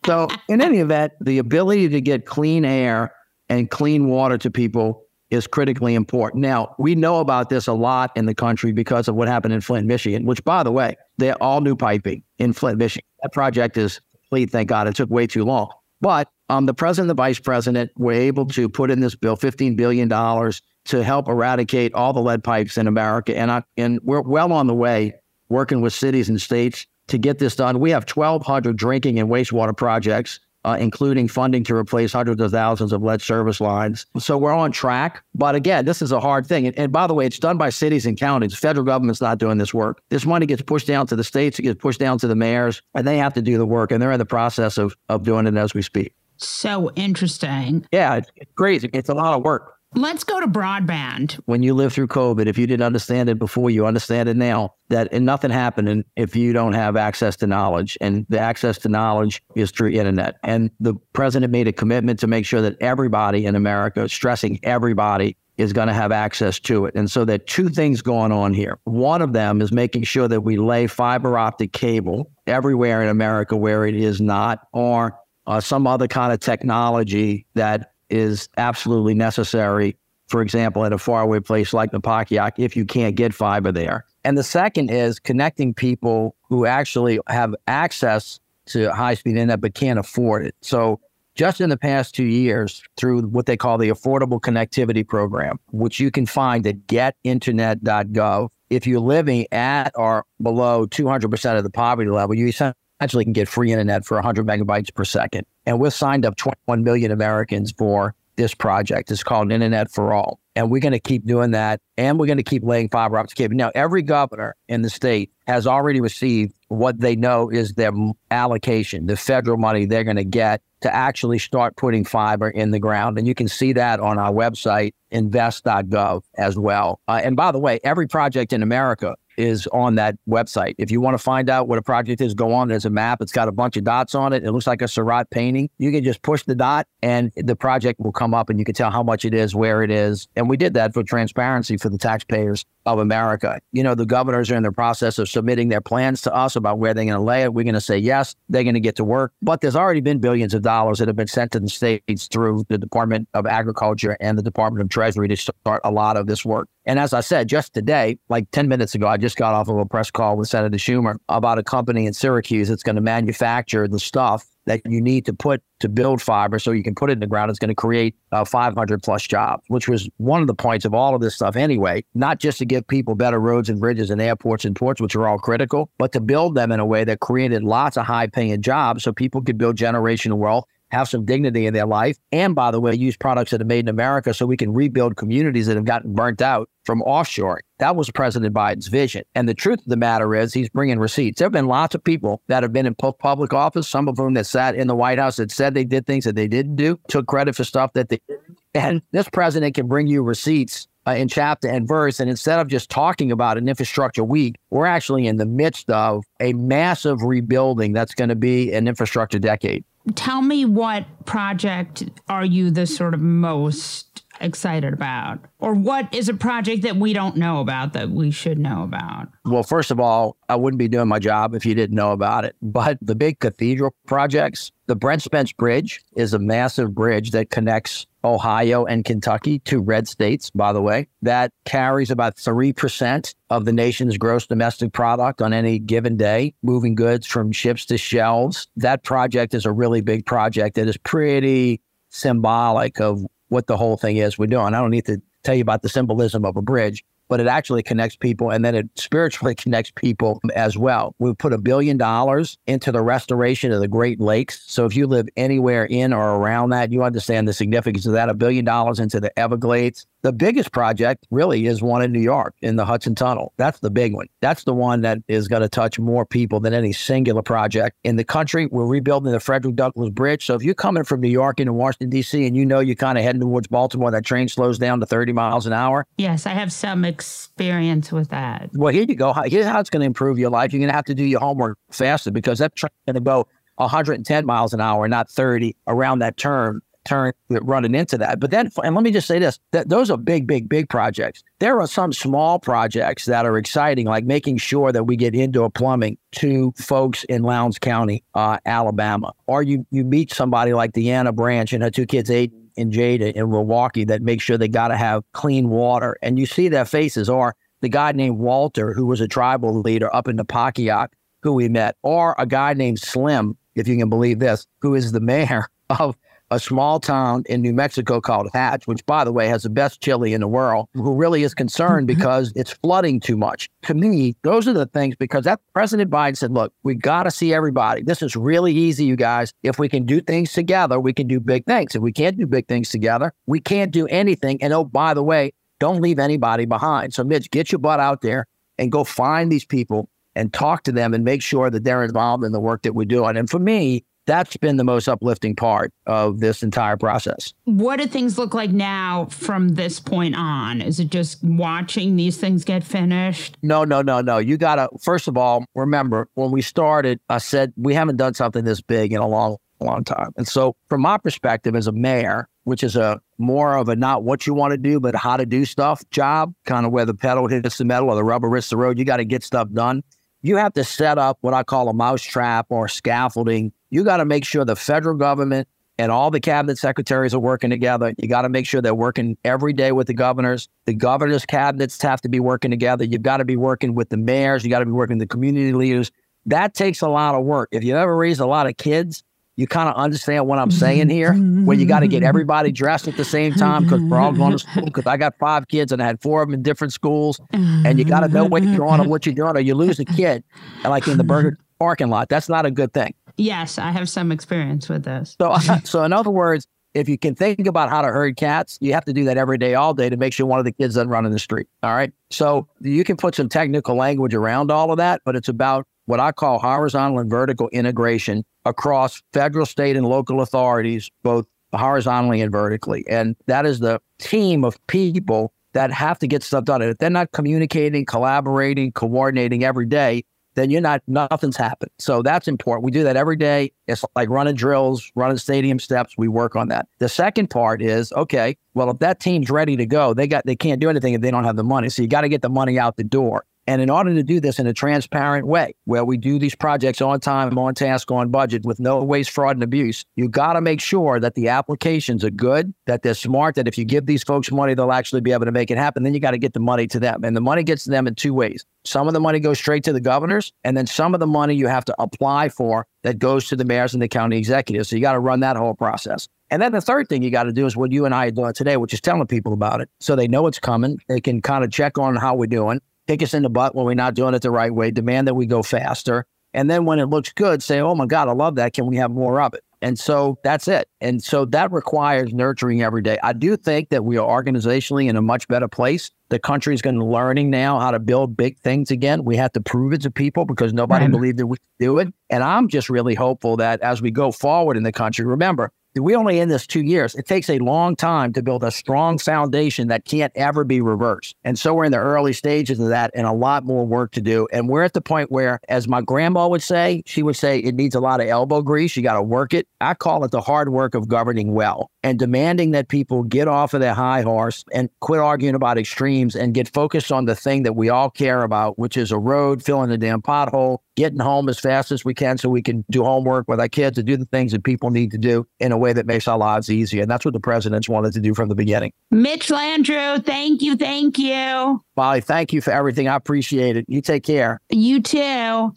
So, in any event, the ability to get clean air and clean water to people is critically important. Now, we know about this a lot in the country because of what happened in Flint, Michigan, which, by the way, they're all new piping in Flint, Michigan. That project is complete, thank God. It took way too long. But um, the president and the vice president were able to put in this bill $15 billion to help eradicate all the lead pipes in America. And, I, and we're well on the way working with cities and states to get this done. We have 1,200 drinking and wastewater projects uh, including funding to replace hundreds of thousands of lead service lines. So we're on track. But again, this is a hard thing. And, and, by the way, it's done by cities and counties. Federal government's not doing this work. This money gets pushed down to the states, it gets pushed down to the mayors, and they have to do the work. And they're in the process of, of doing it as we speak. So interesting. Yeah, it's, it's crazy. It's a lot of work. Let's go to broadband. When you live through COVID, if you didn't understand it before, you understand it now that and nothing happening if you don't have access to knowledge. And the access to knowledge is through internet. And the president made a commitment to make sure that everybody in America, stressing everybody, is going to have access to it. And so there are two things going on here. One of them is making sure that we lay fiber optic cable everywhere in America where it is not, or uh, some other kind of technology that is absolutely necessary for example, at a faraway place like Napakiak, if you can't get fiber there. And the second is connecting people who actually have access to high speed internet but can't afford it. So just in the past two years through what they call the Affordable Connectivity Program, which you can find at getinternet.gov. If you're living at or below 200% of the poverty level, you essentially can get free internet for 100 megabytes per second. And we've signed up 21 million Americans for this project. It's called Internet for All. And we're going to keep doing that. And we're going to keep laying fiber optic cable. Now, every governor in the state has already received what they know is their allocation, the federal money they're going to get to actually start putting fiber in the ground. And you can see that on our website, invest.gov, as well. Uh, and by the way, every project in America is on that website. If you want to find out what a project is, go on. There's a map. It's got a bunch of dots on it. It looks like a Seurat painting. You can just push the dot and the project will come up and you can tell how much it is, where it is. And we did that for transparency for the taxpayers of America. You know, the governors are in the process of submitting their plans to us about where they're going to lay it. We're going to say yes, they're going to get to work. But there's already been billions of dollars that have been sent to the states through the Department of Agriculture and the Department of Treasury to start a lot of this work. And as I said, just today, like 10 minutes ago, I just got off of a press call with Senator Schumer about a company in Syracuse that's going to manufacture the stuff that you need to put to build fiber so you can put it in the ground. It's going to create uh, 500 plus jobs, which was one of the points of all of this stuff anyway, not just to give people better roads and bridges and airports and ports, which are all critical, but to build them in a way that created lots of high paying jobs so people could build generational wealth have some dignity in their life. And by the way, use products that are made in America so we can rebuild communities that have gotten burnt out from offshore. That was President Biden's vision. And the truth of the matter is, he's bringing receipts. There have been lots of people that have been in public office, some of them that sat in the White House that said they did things that they didn't do, took credit for stuff that they didn't. And this president can bring you receipts uh, in chapter and verse. And instead of just talking about an infrastructure week, we're actually in the midst of a massive rebuilding that's going to be an infrastructure decade. Tell me what project are you the sort of most excited about? Or what is a project that we don't know about that we should know about? Well, first of all, I wouldn't be doing my job if you didn't know about it. But the big cathedral projects, the Brent Spence Bridge is a massive bridge that connects Ohio and Kentucky, two red states, by the way, that carries about 3% of the nation's gross domestic product on any given day, moving goods from ships to shelves. That project is a really big project that is pretty symbolic of what the whole thing is we're doing. I don't need to tell you about the symbolism of a bridge, but it actually connects people and then it spiritually (laughs) connects people as well. We put a billion dollars into the restoration of the Great Lakes. So if you live anywhere in or around that, you understand the significance of that. A billion dollars into the Everglades, the biggest project really is one in New York in the Hudson Tunnel. That's the big one. That's the one that is going to touch more people than any singular project in the country. We're rebuilding the Frederick Douglass Bridge. So if you're coming from New York into Washington, D.C., and you know you're kind of heading towards Baltimore, that train slows down to 30 miles an hour. Yes, I have some experience with that. Well, here you go. Here's how it's going to improve your life. You're going to have to do your homework faster because that train's going to go 110 miles an hour, not 30 around that turn turn running into that. But then, and let me just say this: that those are big, big, big projects. There are some small projects that are exciting, like making sure that we get indoor plumbing to folks in Lowndes County, uh, Alabama, or you you meet somebody like Deanna Branch and her two kids, Aiden and Jada in Milwaukee, that make sure they got to have clean water, and you see their faces, or the guy named Walter, who was a tribal leader up in the Napakiak, who we met, or a guy named Slim, if you can believe this, who is the mayor (laughs) of a small town in New Mexico called Hatch, which, by the way, has the best chili in the world, who really is concerned mm-hmm. because it's flooding too much. To me, those are the things because that President Biden said, look, we got to see everybody. This is really easy, you guys. If we can do things together, we can do big things. If we can't do big things together, we can't do anything. And oh, by the way, don't leave anybody behind. So, Mitch, get your butt out there and go find these people and talk to them and make sure that they're involved in the work that we're doing. And for me, that's been the most uplifting part of this entire process. What do things look like now from this point on? Is it just watching these things get finished? No, no, no, no. You got to, first of all, remember when we started, I said we haven't done something this big in a long, long time. And so, from my perspective as a mayor, which is a more of a not what you want to do, but how to do stuff job, kind of where the pedal hits the metal or the rubber hits the road. You got to get stuff done. You have to set up what I call a mousetrap or scaffolding you got to make sure the federal government and all the cabinet secretaries are working together. You got to make sure they're working every day with the governors. The governors' cabinets have to be working together. You've got to be working with the mayors. You got to be working with the community leaders. That takes a lot of work. If you ever raised a lot of kids, you kind of understand what I'm saying here, where you got to get everybody dressed at the same time because we're all going to school. Because I got five kids and I had four of them in different schools, and you got to know what you're on and what you're doing, or you lose a kid, like in the burger parking lot. That's not a good thing. Yes, I have some experience with this. So, (laughs) so in other words, if you can think about how to herd cats, you have to do that every day, all day to make sure one of the kids doesn't run in the street. All right. So you can put some technical language around all of that, but it's about what I call horizontal and vertical integration across federal, state, and local authorities, both horizontally and vertically. And that is the team of people that have to get stuff done. And if they're not communicating, collaborating, coordinating every day, then you're not, nothing's happened. So that's important. We do that every day. It's like running drills, running stadium steps. We work on that. The second part is, okay, well, if that team's ready to go, they got, they can't do anything if they don't have the money. So you got to get the money out the door. And in order to do this in a transparent way, where we do these projects on time, on task, on budget with no waste, fraud, and abuse, you got to make sure that the applications are good, that they're smart, that if you give these folks money, they'll actually be able to make it happen. Then you got to get the money to them. And the money gets to them in two ways. Some of the money goes straight to the governors, and then some of the money you have to apply for that goes to the mayors and the county executives. So you got to run that whole process. And then the third thing you got to do is what you and I are doing today, which is telling people about it so they know it's coming. They can kind of check on how we're doing kick us in the butt when we're not doing it the right way, demand that we go faster. And then when it looks good, say, oh my God, I love that. Can we have more of it? And so that's it. And so that requires nurturing every day. I do think that we are organizationally in a much better place. The country is going to learning now how to build big things again. We have to prove it to people because nobody right. believed that we could do it. And I'm just really hopeful that as we go forward in the country, remember, we only in this two years. It takes a long time to build a strong foundation that can't ever be reversed. And so we're in the early stages of that and a lot more work to do. And we're at the point where, as my grandma would say, she would say it needs a lot of elbow grease. You got to work it. I call it the hard work of governing well and demanding that people get off of their high horse and quit arguing about extremes and get focused on the thing that we all care about, which is a road, filling the damn pothole, getting home as fast as we can so we can do homework with our kids and do the things that people need to do in a way that makes our lives easier. And that's what the presidents wanted to do from the beginning. Mitch Landrieu, thank you. Thank you. Molly, thank you for everything. I appreciate it. You take care. You too.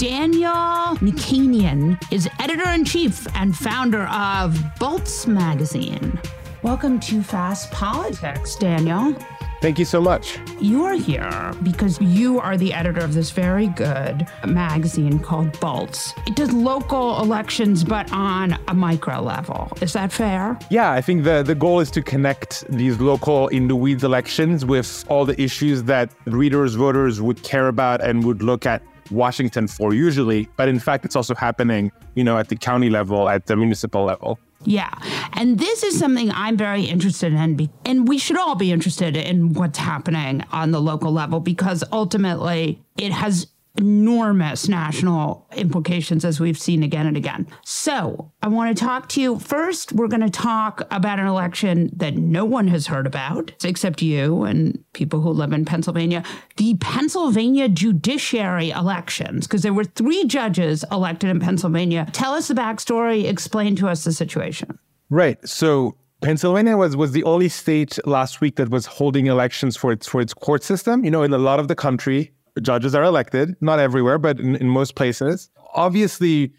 Daniel Nichanian is editor in chief and founder of Bolts Magazine. Welcome to Fast Politics, Daniel. Thank you so much. You are here because you are the editor of this very good magazine called Bolts. It does local elections, but on a micro level. Is that fair? Yeah, I think the, the goal is to connect these local in the weeds elections with all the issues that readers, voters would care about and would look at Washington for usually. But in fact, it's also happening, you know, at the county level, at the municipal level. Yeah. And this is something I'm very interested in. And we should all be interested in what's happening on the local level because ultimately it has enormous national implications as we've seen again and again. So, I want to talk to you. First, we're going to talk about an election that no one has heard about except you and people who live in Pennsylvania the Pennsylvania judiciary elections, because there were three judges elected in Pennsylvania. Tell us the backstory, explain to us the situation. Right. So, Pennsylvania was, was the only state last week that was holding elections for its for its court system. You know, in a lot of the country, judges are elected, not everywhere, but in, in most places. Obviously,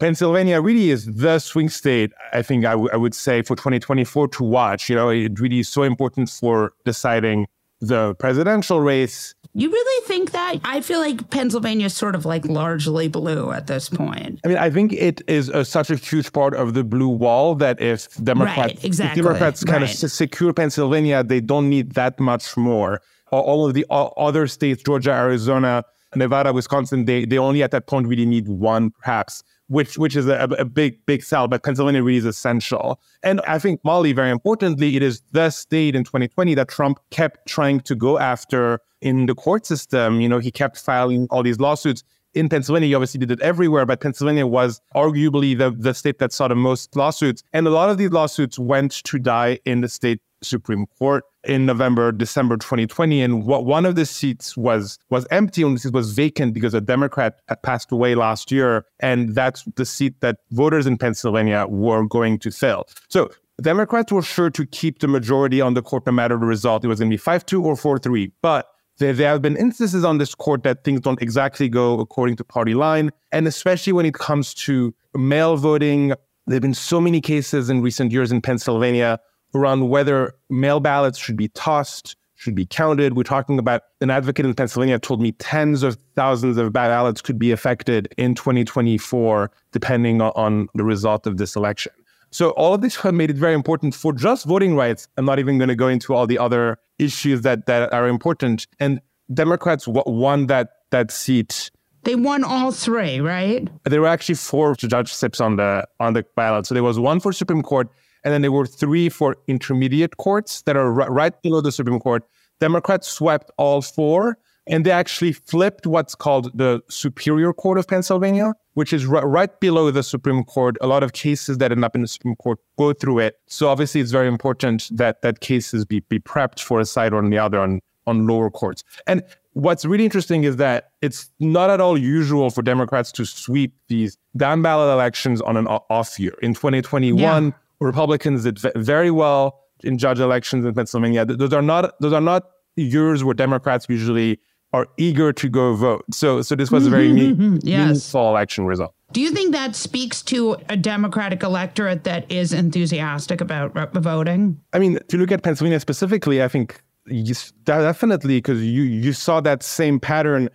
Pennsylvania really is the swing state, I think I, w- I would say, for 2024 to watch. You know, it really is so important for deciding the presidential race. You really think that? I feel like Pennsylvania is sort of like largely blue at this point. I mean, I think it is a, such a huge part of the blue wall that if Democrats, right, exactly. if Democrats kind right. of secure Pennsylvania, they don't need that much more all of the other states, Georgia, Arizona, Nevada, Wisconsin, they they only at that point really need one, perhaps, which which is a, a big big sell. But Pennsylvania really is essential. And I think Molly, very importantly, it is the state in 2020 that Trump kept trying to go after in the court system. You know, he kept filing all these lawsuits. In Pennsylvania, he obviously did it everywhere, but Pennsylvania was arguably the, the state that saw the most lawsuits. And a lot of these lawsuits went to die in the state Supreme Court. In November, December 2020, and what, one of the seats was was empty, and seat was vacant because a Democrat had passed away last year, and that's the seat that voters in Pennsylvania were going to fill. So Democrats were sure to keep the majority on the court no matter the result. It was going to be 5 2 or 4 3. But there, there have been instances on this court that things don't exactly go according to party line. And especially when it comes to mail voting, there have been so many cases in recent years in Pennsylvania around whether mail ballots should be tossed, should be counted. We're talking about an advocate in Pennsylvania told me tens of thousands of ballots could be affected in 2024, depending on the result of this election. So all of this have made it very important for just voting rights. I'm not even going to go into all the other issues that, that are important. And Democrats won that that seat. They won all three, right? There were actually four judgeships on the on the ballot. So there was one for Supreme Court, and then there were three for intermediate courts that are r- right below the Supreme Court. Democrats swept all four, and they actually flipped what's called the Superior Court of Pennsylvania, which is r- right below the Supreme Court. A lot of cases that end up in the Supreme Court go through it. So obviously, it's very important that that cases be, be prepped for a side or on the other on, on lower courts. And what's really interesting is that it's not at all usual for Democrats to sweep these down ballot elections on an off year. In 2021, yeah. Republicans did very well in judge elections in Pennsylvania. Those are not those are not years where Democrats usually are eager to go vote. So, so this was a very mm-hmm, mean, mm-hmm, yes. meaningful election result. Do you think that speaks to a Democratic electorate that is enthusiastic about voting? I mean, if you look at Pennsylvania specifically, I think definitely because you you saw that same pattern,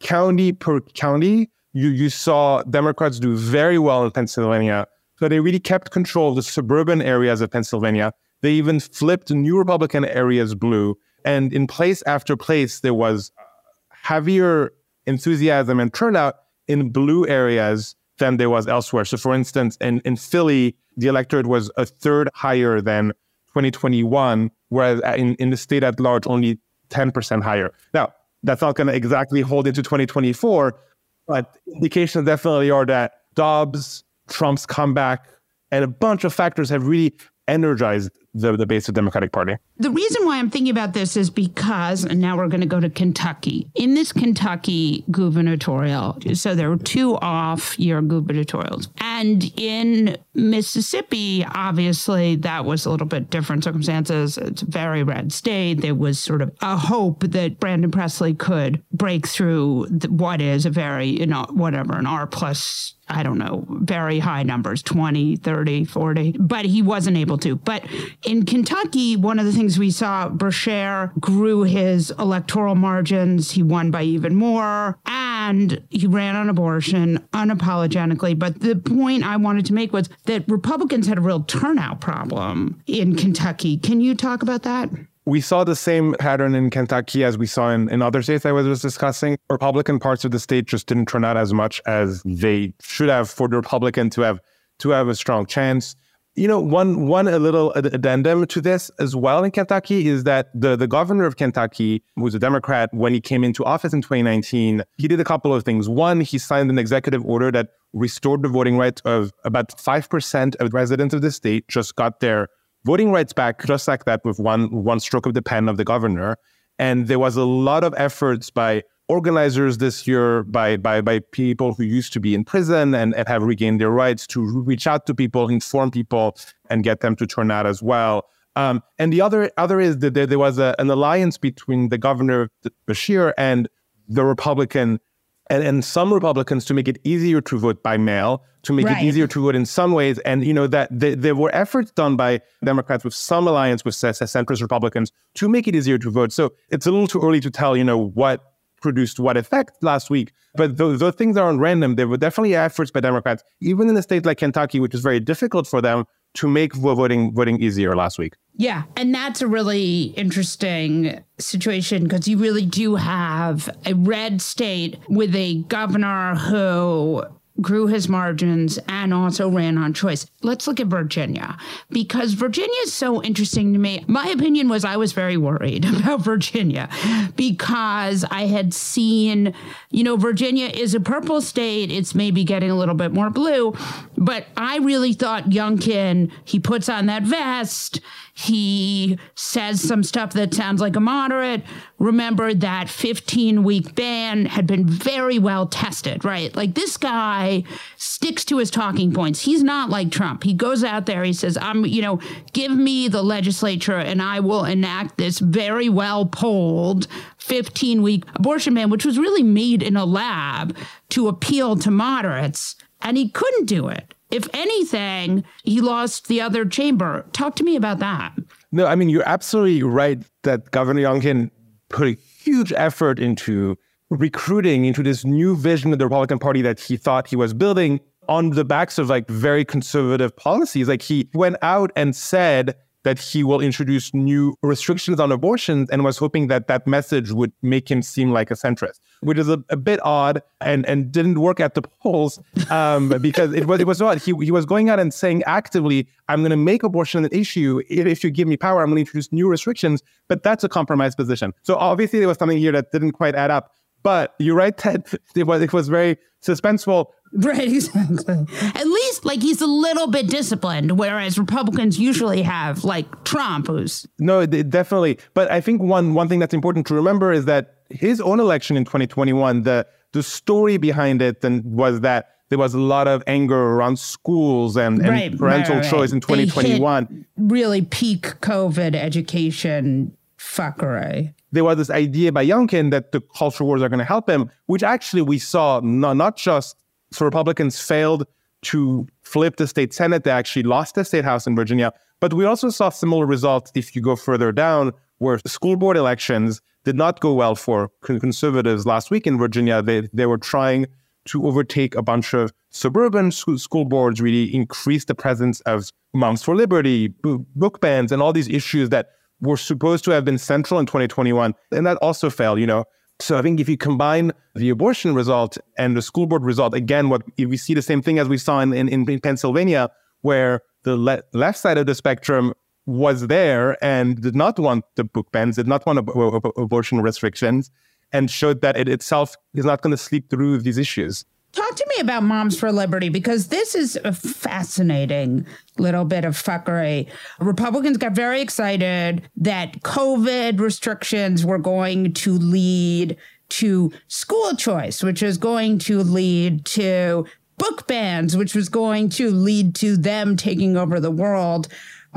county per county. You you saw Democrats do very well in Pennsylvania. So they really kept control of the suburban areas of Pennsylvania. They even flipped new Republican areas blue. And in place after place, there was uh, heavier enthusiasm and turnout in blue areas than there was elsewhere. So, for instance, in, in Philly, the electorate was a third higher than 2021, whereas in, in the state at large, only 10% higher. Now, that's not going to exactly hold into 2024, but indications definitely are that Dobbs, Trump's comeback, and a bunch of factors have really energized the, the base of Democratic Party. The reason why I'm thinking about this is because, and now we're going to go to Kentucky. In this Kentucky gubernatorial, so there were two off year gubernatorials. And in Mississippi, obviously, that was a little bit different circumstances. It's a very red state. There was sort of a hope that Brandon Presley could break through what is a very, you know, whatever, an R plus I don't know, very high numbers 20, 30, 40, but he wasn't able to. But in Kentucky, one of the things we saw, Beshear grew his electoral margins. He won by even more. And he ran on abortion unapologetically. But the point I wanted to make was that Republicans had a real turnout problem in Kentucky. Can you talk about that? We saw the same pattern in Kentucky as we saw in, in other states I was just discussing. Republican parts of the state just didn't turn out as much as they should have for the Republican to have to have a strong chance. You know, one one a little addendum to this as well in Kentucky is that the the governor of Kentucky, who's a Democrat, when he came into office in 2019, he did a couple of things. One, he signed an executive order that restored the voting rights of about five percent of residents of the state. Just got their voting rights back just like that with one one stroke of the pen of the governor. And there was a lot of efforts by organizers this year by, by, by people who used to be in prison and, and have regained their rights to reach out to people, inform people, and get them to turn out as well. Um, and the other other is that there, there was a, an alliance between the governor Beshear and the Republican and, and some Republicans to make it easier to vote by mail, to make right. it easier to vote in some ways. And, you know, that there were efforts done by Democrats with some alliance with centrist Republicans to make it easier to vote. So it's a little too early to tell, you know, what produced what effect last week. But those, those things aren't random. There were definitely efforts by Democrats, even in a state like Kentucky, which is very difficult for them, to make voting voting easier last week. Yeah, and that's a really interesting situation because you really do have a red state with a governor who grew his margins and also ran on choice. Let's look at Virginia because Virginia is so interesting to me. My opinion was I was very worried (laughs) about Virginia because I had seen, you know, Virginia is a purple state. It's maybe getting a little bit more blue, but I really thought Youngkin, he puts on that vest He says some stuff that sounds like a moderate. Remember that 15 week ban had been very well tested, right? Like this guy sticks to his talking points. He's not like Trump. He goes out there, he says, I'm, you know, give me the legislature and I will enact this very well polled 15 week abortion ban, which was really made in a lab to appeal to moderates. And he couldn't do it. If anything, he lost the other chamber. Talk to me about that. No, I mean, you're absolutely right that Governor Youngkin put a huge effort into recruiting into this new vision of the Republican Party that he thought he was building on the backs of like very conservative policies. Like he went out and said, that he will introduce new restrictions on abortions and was hoping that that message would make him seem like a centrist, which is a, a bit odd and, and didn't work at the polls um, (laughs) because it was it was odd. He, he was going out and saying actively, I'm going to make abortion an issue. If, if you give me power, I'm going to introduce new restrictions. But that's a compromise position. So obviously there was something here that didn't quite add up. But you're right, that It was it was very suspenseful. Right, exactly. At least like he's a little bit disciplined, whereas Republicans usually have like Trump, who's no, definitely. But I think one one thing that's important to remember is that his own election in 2021, the the story behind it and was that there was a lot of anger around schools and, and right, parental right, right, choice in 2021. Really peak COVID education fuckery there was this idea by Youngkin that the culture wars are going to help him, which actually we saw not, not just so Republicans failed to flip the state Senate, they actually lost the state House in Virginia. But we also saw similar results if you go further down, where school board elections did not go well for conservatives last week in Virginia. They, they were trying to overtake a bunch of suburban school boards, really increase the presence of Moms for Liberty, book bans, and all these issues that were supposed to have been central in 2021, and that also failed, you know. So I think if you combine the abortion result and the school board result, again, what we see the same thing as we saw in, in, in Pennsylvania, where the le- left side of the spectrum was there and did not want the book bans, did not want ab- ab- abortion restrictions, and showed that it itself is not going to sleep through these issues. Talk to me about Moms for Liberty because this is a fascinating little bit of fuckery. Republicans got very excited that COVID restrictions were going to lead to school choice, which is going to lead to book bans, which was going to lead to them taking over the world.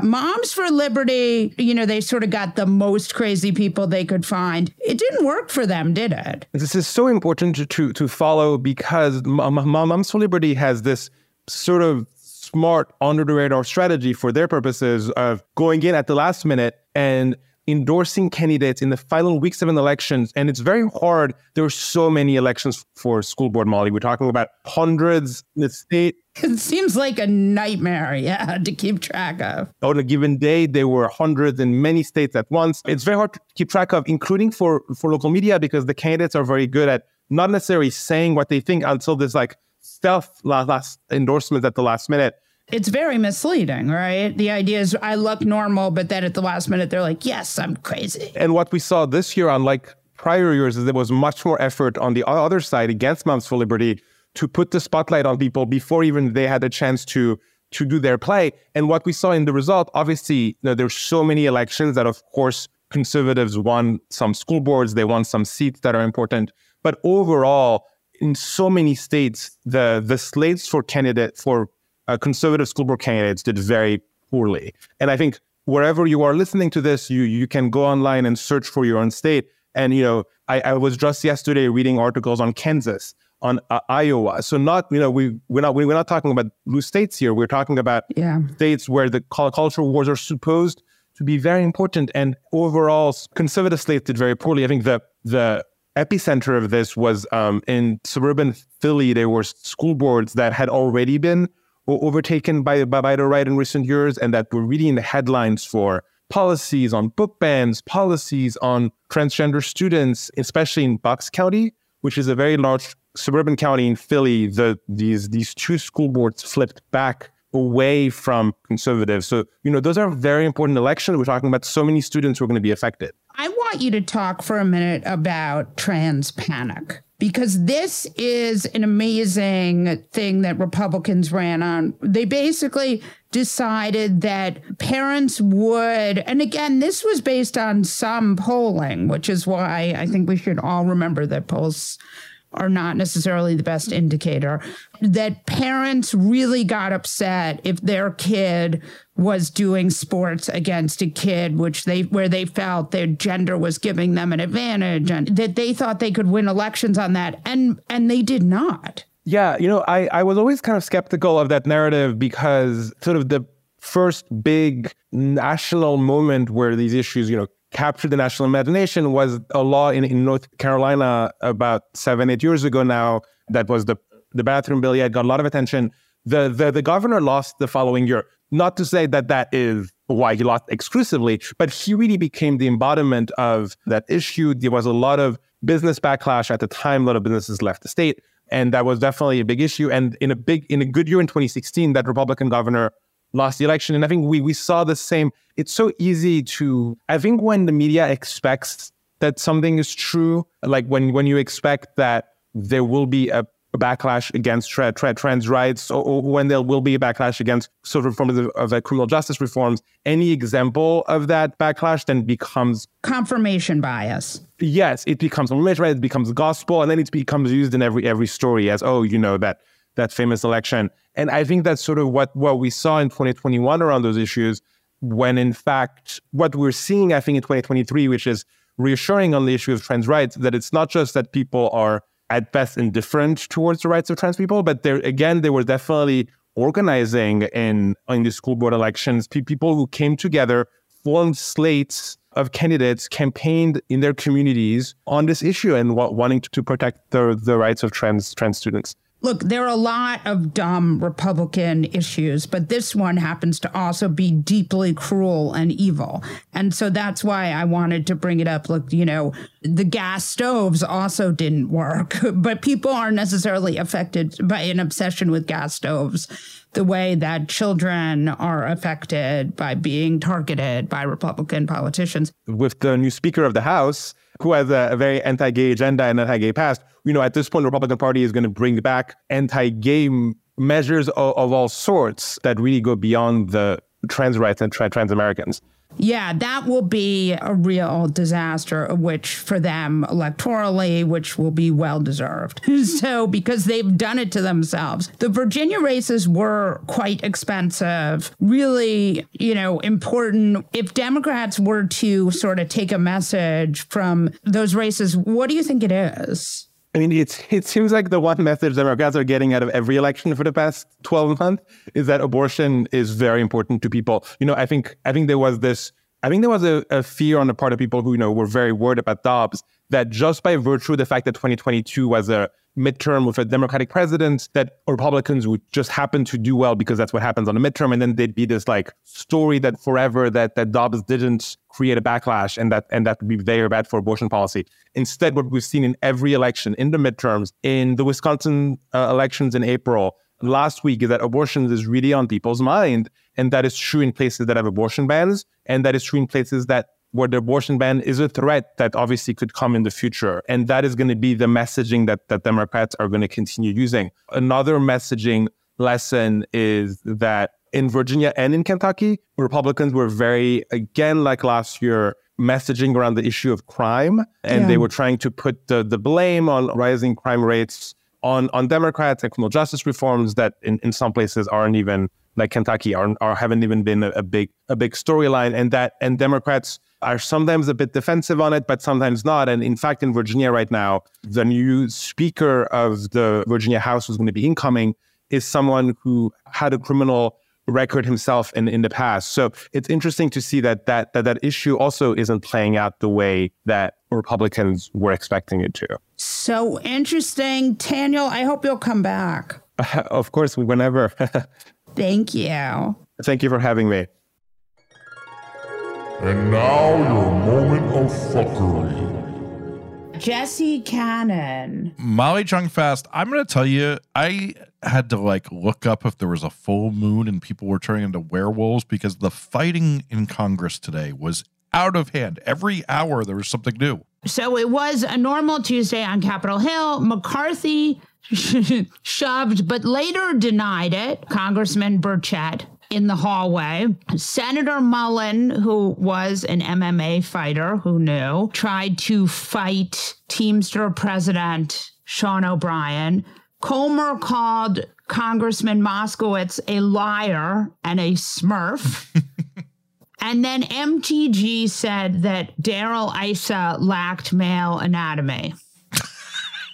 Moms for Liberty, you know, they sort of got the most crazy people they could find. It didn't work for them, did it? This is so important to to, to follow because Moms for Liberty has this sort of smart under the radar strategy for their purposes of going in at the last minute and endorsing candidates in the final weeks of an election. And it's very hard. There are so many elections for school board, Molly. We're talking about hundreds in the state. It seems like a nightmare, (laughs) yeah, to keep track of. On a given day, there were hundreds in many states at once. It's very hard to keep track of, including for, for local media, because the candidates are very good at not necessarily saying what they think until there's like stealth last, endorsements at the last minute it's very misleading, right? The idea is I look normal, but then at the last minute they're like, "Yes, I'm crazy." And what we saw this year, unlike prior years, is there was much more effort on the other side against Moms for Liberty to put the spotlight on people before even they had a chance to to do their play. And what we saw in the result, obviously, you know, there's so many elections that, of course, conservatives won some school boards, they won some seats that are important. But overall, in so many states, the the slates for candidate for uh, conservative school board candidates did very poorly. And I think wherever you are listening to this, you you can go online and search for your own state. And you know, I, I was just yesterday reading articles on Kansas, on uh, Iowa. So not you know we we're not we're not talking about blue states here. We're talking about yeah. states where the cultural wars are supposed to be very important. And overall, conservative states did very poorly. I think the the epicenter of this was um, in suburban Philly. There were school boards that had already been overtaken by, by, by the right in recent years and that we're reading the headlines for policies on book bans, policies on transgender students, especially in Bucks County, which is a very large suburban county in Philly. The, these, these two school boards flipped back away from conservatives. So, you know, those are very important elections. We're talking about so many students who are going to be affected. I want you to talk for a minute about trans panic because this is an amazing thing that Republicans ran on. They basically decided that parents would, and again, this was based on some polling, which is why I think we should all remember that polls are not necessarily the best indicator. That parents really got upset if their kid was doing sports against a kid which they where they felt their gender was giving them an advantage and that they thought they could win elections on that and and they did not. Yeah you know i i was always kind of skeptical of that narrative because sort of the first big national moment where these issues you know captured the national imagination was a law in, in North Carolina about seven, eight years ago now. That was the, the bathroom bill. Yeah, it got a lot of attention. The, the, the governor lost the following year. Not to say that that is why he lost exclusively, but he really became the embodiment of that issue. There was a lot of business backlash at the time. A lot of businesses left the state, and that was definitely a big issue. And in a big, in a good year in 2016, that Republican governor lost the election. And I think we we saw the same. It's so easy to I think when the media expects that something is true, like when when you expect that there will be a, backlash against tra- tra- trans rights, or, or, when there will be a backlash against sort of reforms of, of criminal justice reforms, any example of that backlash then becomes confirmation bias. Yes, it becomes bias. It becomes gospel, and then it becomes used in every every story as oh, you know that that famous election. And I think that's sort of what, what we saw in 2021 around those issues, when in fact, what we're seeing, I think, in 2023, which is reassuring on the issue of trans rights, that it's not just that people are at best indifferent towards the rights of trans people, but there again, they were definitely organizing in, in the school board elections, people who came together, formed slates of candidates, campaigned in their communities on this issue and wanting to, to protect the, the rights of trans trans students. Look, there are a lot of dumb Republican issues, but this one happens to also be deeply cruel and evil. And so that's why I wanted to bring it up. Look, you know, the gas stoves also didn't work, (laughs) but people aren't necessarily affected by an obsession with gas stoves the way that children are affected by being targeted by Republican politicians. With the new Speaker of the House, who has a, a very anti-gay agenda and anti-gay past, you know, at this point, the Republican Party is going to bring back anti-gay measures of, of, all sorts that really go beyond the trans rights and tra- trans Americans. Yeah, that will be a real disaster, which for them electorally, which will be well deserved. (laughs) so, because they've done it to themselves. The Virginia races were quite expensive, really, you know, important. If Democrats were to sort of take a message from those races, what do you think it is? I mean, it's, it seems like the one message Democrats are getting out of every election for the past 12 months is that abortion is very important to people. You know, I think I think there was this I think there was a, a fear on the part of people who, you know, were very worried about Dobbs that just by virtue of the fact that 2022 was a midterm with a Democratic president, that Republicans would just happen to do well because that's what happens on the midterm. And then there'd be this like story that forever that that Dobbs didn't create a backlash and that and that would be very bad for abortion policy. Instead, what we've seen in every election, in the midterms, in the Wisconsin uh, elections in April, last week is that abortion is really on people's mind. And that is true in places that have abortion bans. And that is true in places that where the abortion ban is a threat that obviously could come in the future. And that is going to be the messaging that, that Democrats are going to continue using. Another messaging lesson is that in Virginia and in Kentucky, Republicans were very, again, like last year, messaging around the issue of crime. And yeah. they were trying to put the, the blame on rising crime rates on, on Democrats and criminal justice reforms that in, in some places aren't even like Kentucky are, are haven't even been a, a big a big storyline and that and Democrats are sometimes a bit defensive on it, but sometimes not. And in fact, in Virginia right now, the new Speaker of the Virginia House who's going to be incoming is someone who had a criminal record himself in, in the past. So it's interesting to see that that, that that issue also isn't playing out the way that Republicans were expecting it to. So interesting. Daniel, I hope you'll come back. (laughs) of course, whenever. (laughs) Thank you. Thank you for having me. And now your moment of fuckery. Jesse Cannon. Molly Jong Fast, I'm going to tell you, I had to like look up if there was a full moon and people were turning into werewolves because the fighting in Congress today was out of hand. Every hour there was something new. So it was a normal Tuesday on Capitol Hill. McCarthy (laughs) shoved, but later denied it. Congressman Burchett in the hallway. Senator Mullin, who was an MMA fighter, who knew, tried to fight Teamster President Sean O'Brien. Comer called Congressman Moskowitz a liar and a smurf. (laughs) and then MTG said that Darrell Issa lacked male anatomy.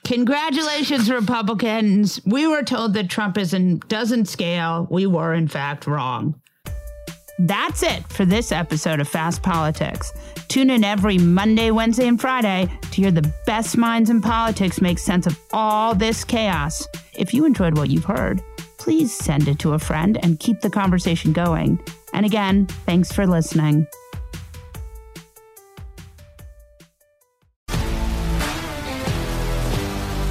Congratulations, Republicans. We were told that Trumpism doesn't scale. We were, in fact, wrong. That's it for this episode of Fast Politics. Tune in every Monday, Wednesday, and Friday to hear the best minds in politics make sense of all this chaos. If you enjoyed what you've heard, please send it to a friend and keep the conversation going. And again, thanks for listening.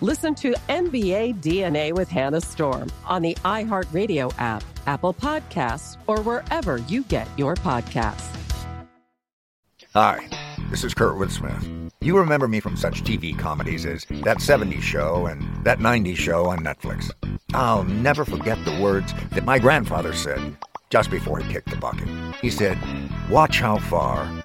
Listen to NBA DNA with Hannah Storm on the iHeartRadio app, Apple Podcasts, or wherever you get your podcasts. Hi, this is Kurtwood Smith. You remember me from such TV comedies as That 70s Show and That 90s Show on Netflix. I'll never forget the words that my grandfather said just before he kicked the bucket. He said, Watch how far